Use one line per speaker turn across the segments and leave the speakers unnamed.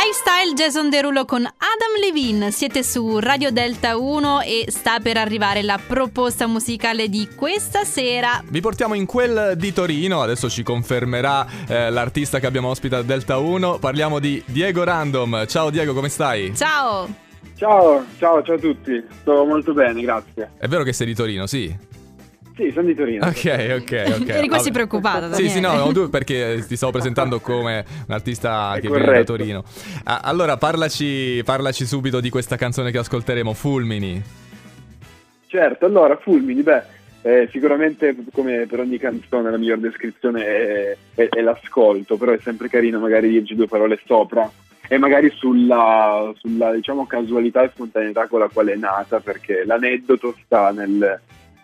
Lifestyle Jason Derulo con Adam Levine. Siete su Radio Delta 1 e sta per arrivare la proposta musicale di questa sera.
Vi portiamo in quel di Torino, adesso ci confermerà eh, l'artista che abbiamo ospitato a Delta 1. Parliamo di Diego Random. Ciao Diego, come stai?
Ciao!
Ciao, ciao, ciao a tutti. Sto molto bene, grazie.
È vero che sei di Torino, sì?
Sì, sono di Torino.
Ok, ok, ok.
Eri quasi preoccupata.
Sì, sì, no, no, tu perché ti stavo presentando come un artista
È
che viene da
corretto.
Torino. Ah, allora, parlaci, parlaci subito di questa canzone che ascolteremo, Fulmini.
Certo, allora, Fulmini, beh, eh, sicuramente come per ogni canzone la miglior descrizione è, è- è l'ascolto, però è sempre carino magari dirci due parole sopra e magari sulla, sulla, diciamo, casualità e spontaneità con la quale è nata, perché l'aneddoto sta nel,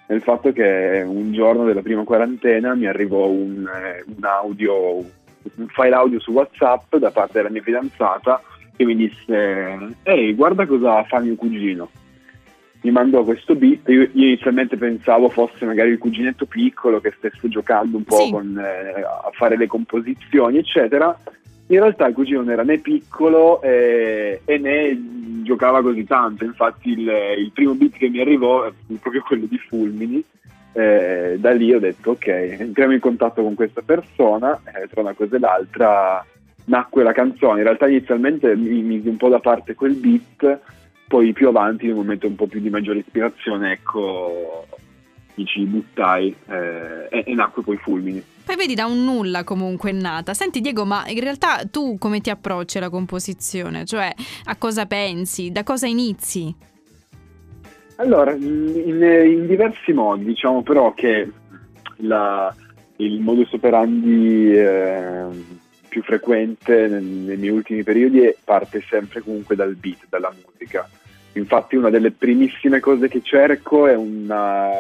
nel fatto che un giorno della prima quarantena mi arrivò un, eh, un audio, un file audio su WhatsApp da parte della mia fidanzata che mi disse ehi guarda cosa fa mio cugino mi mandò questo beat io, io inizialmente pensavo fosse magari il cuginetto piccolo che stesse giocando un po'
Sì.
con, eh, a fare le composizioni eccetera in realtà il cugino non era né piccolo eh, e né giocava così tanto infatti il, il primo beat che mi arrivò fu proprio quello di Fulmini eh, da lì ho detto ok entriamo in contatto con questa persona eh, tra una cosa e l'altra nacque la canzone. In realtà inizialmente mi misi un po' da parte quel beat, poi più avanti, in un momento un po' più di maggiore ispirazione, ecco, mi ci buttai eh, e, e nacque poi Fulmini.
Poi vedi, da un nulla comunque è nata. Senti Diego, ma in realtà tu come ti approcci alla composizione? Cioè, a cosa pensi? Da cosa inizi?
Allora, in, in diversi modi, diciamo però che la- il modus operandi eh, più frequente nel- nei miei ultimi periodi parte sempre comunque dal beat, dalla musica. Infatti una delle primissime cose che cerco è una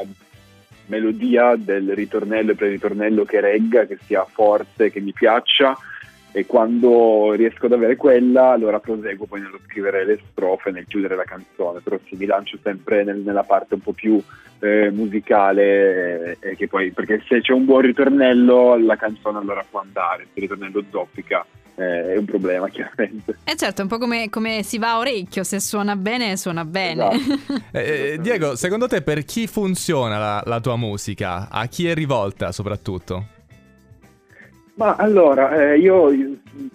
melodia del ritornello e pre-ritornello che regga, che sia forte, che mi piaccia. E quando riesco ad avere quella allora proseguo poi nello scrivere le strofe, nel chiudere la canzone, però sì, mi lancio sempre nel- nella parte un po' più eh, musicale eh, poi, perché se c'è un buon ritornello la canzone allora può andare, se il ritornello zoppica eh, è un problema chiaramente.
Eh certo, è un po' come, come si va a orecchio, se suona bene, suona bene.
Esatto.
Eh, eh, Diego, secondo te per chi funziona la, la tua musica? A chi è rivolta soprattutto?
Ma allora, eh, io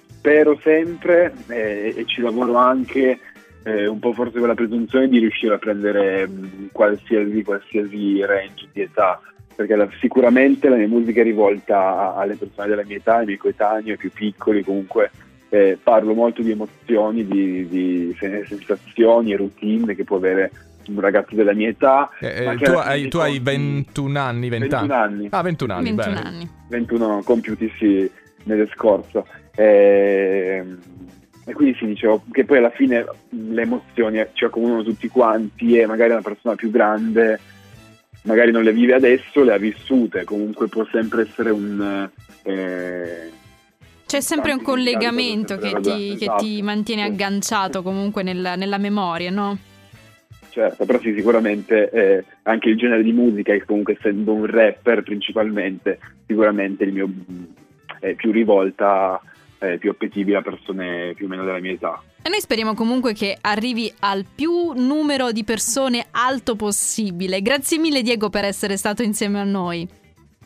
spero sempre eh, e ci lavoro anche eh, un po' forse con la presunzione di riuscire a prendere mh, qualsiasi, qualsiasi range di età, perché la- sicuramente la mia musica è rivolta alle persone della mia età, ai miei coetanei, ai più piccoli, comunque eh, parlo molto di emozioni, di, di sen- sensazioni e routine che può avere un ragazzo della mia età.
Eh,
ma
eh, tu hai, tu hai
conti-
21 anni, 20
21 anni.
Ah, 21 anni,
21
bene.
anni.
21 compiuti sì, mese scorso. Ehm, E, quindi si dicevo che poi alla fine le emozioni ci accomunano tutti quanti e magari una persona più grande magari non le vive adesso, le ha vissute, comunque può sempre essere un... eh,
C'è sempre un collegamento che ti,
sempre
che ti
esatto.
mantiene agganciato comunque nella, nella memoria, no?
Certo, però sì, sicuramente eh, anche il genere di musica, che comunque essendo un rapper principalmente, sicuramente il mio è più rivolta, è più appetibile a persone più o meno della mia età.
E noi speriamo comunque che arrivi al più numero di persone alto possibile. Grazie mille Diego per essere stato insieme a noi.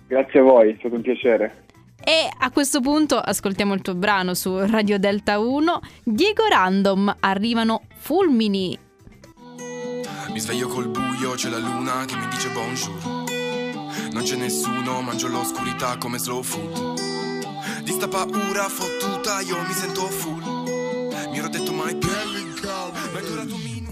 Grazie a voi, è stato un piacere.
E a questo punto ascoltiamo il tuo brano su Radio Delta 1. Diego Random, arrivano fulmini.
Mi sveglio col buio, c'è la luna che mi dice bonjour. Non c'è nessuno, mangio l'oscurità come slow food. Di sta paura fottuta io mi sento full. Mi ero detto mai più, ma è durato minuto.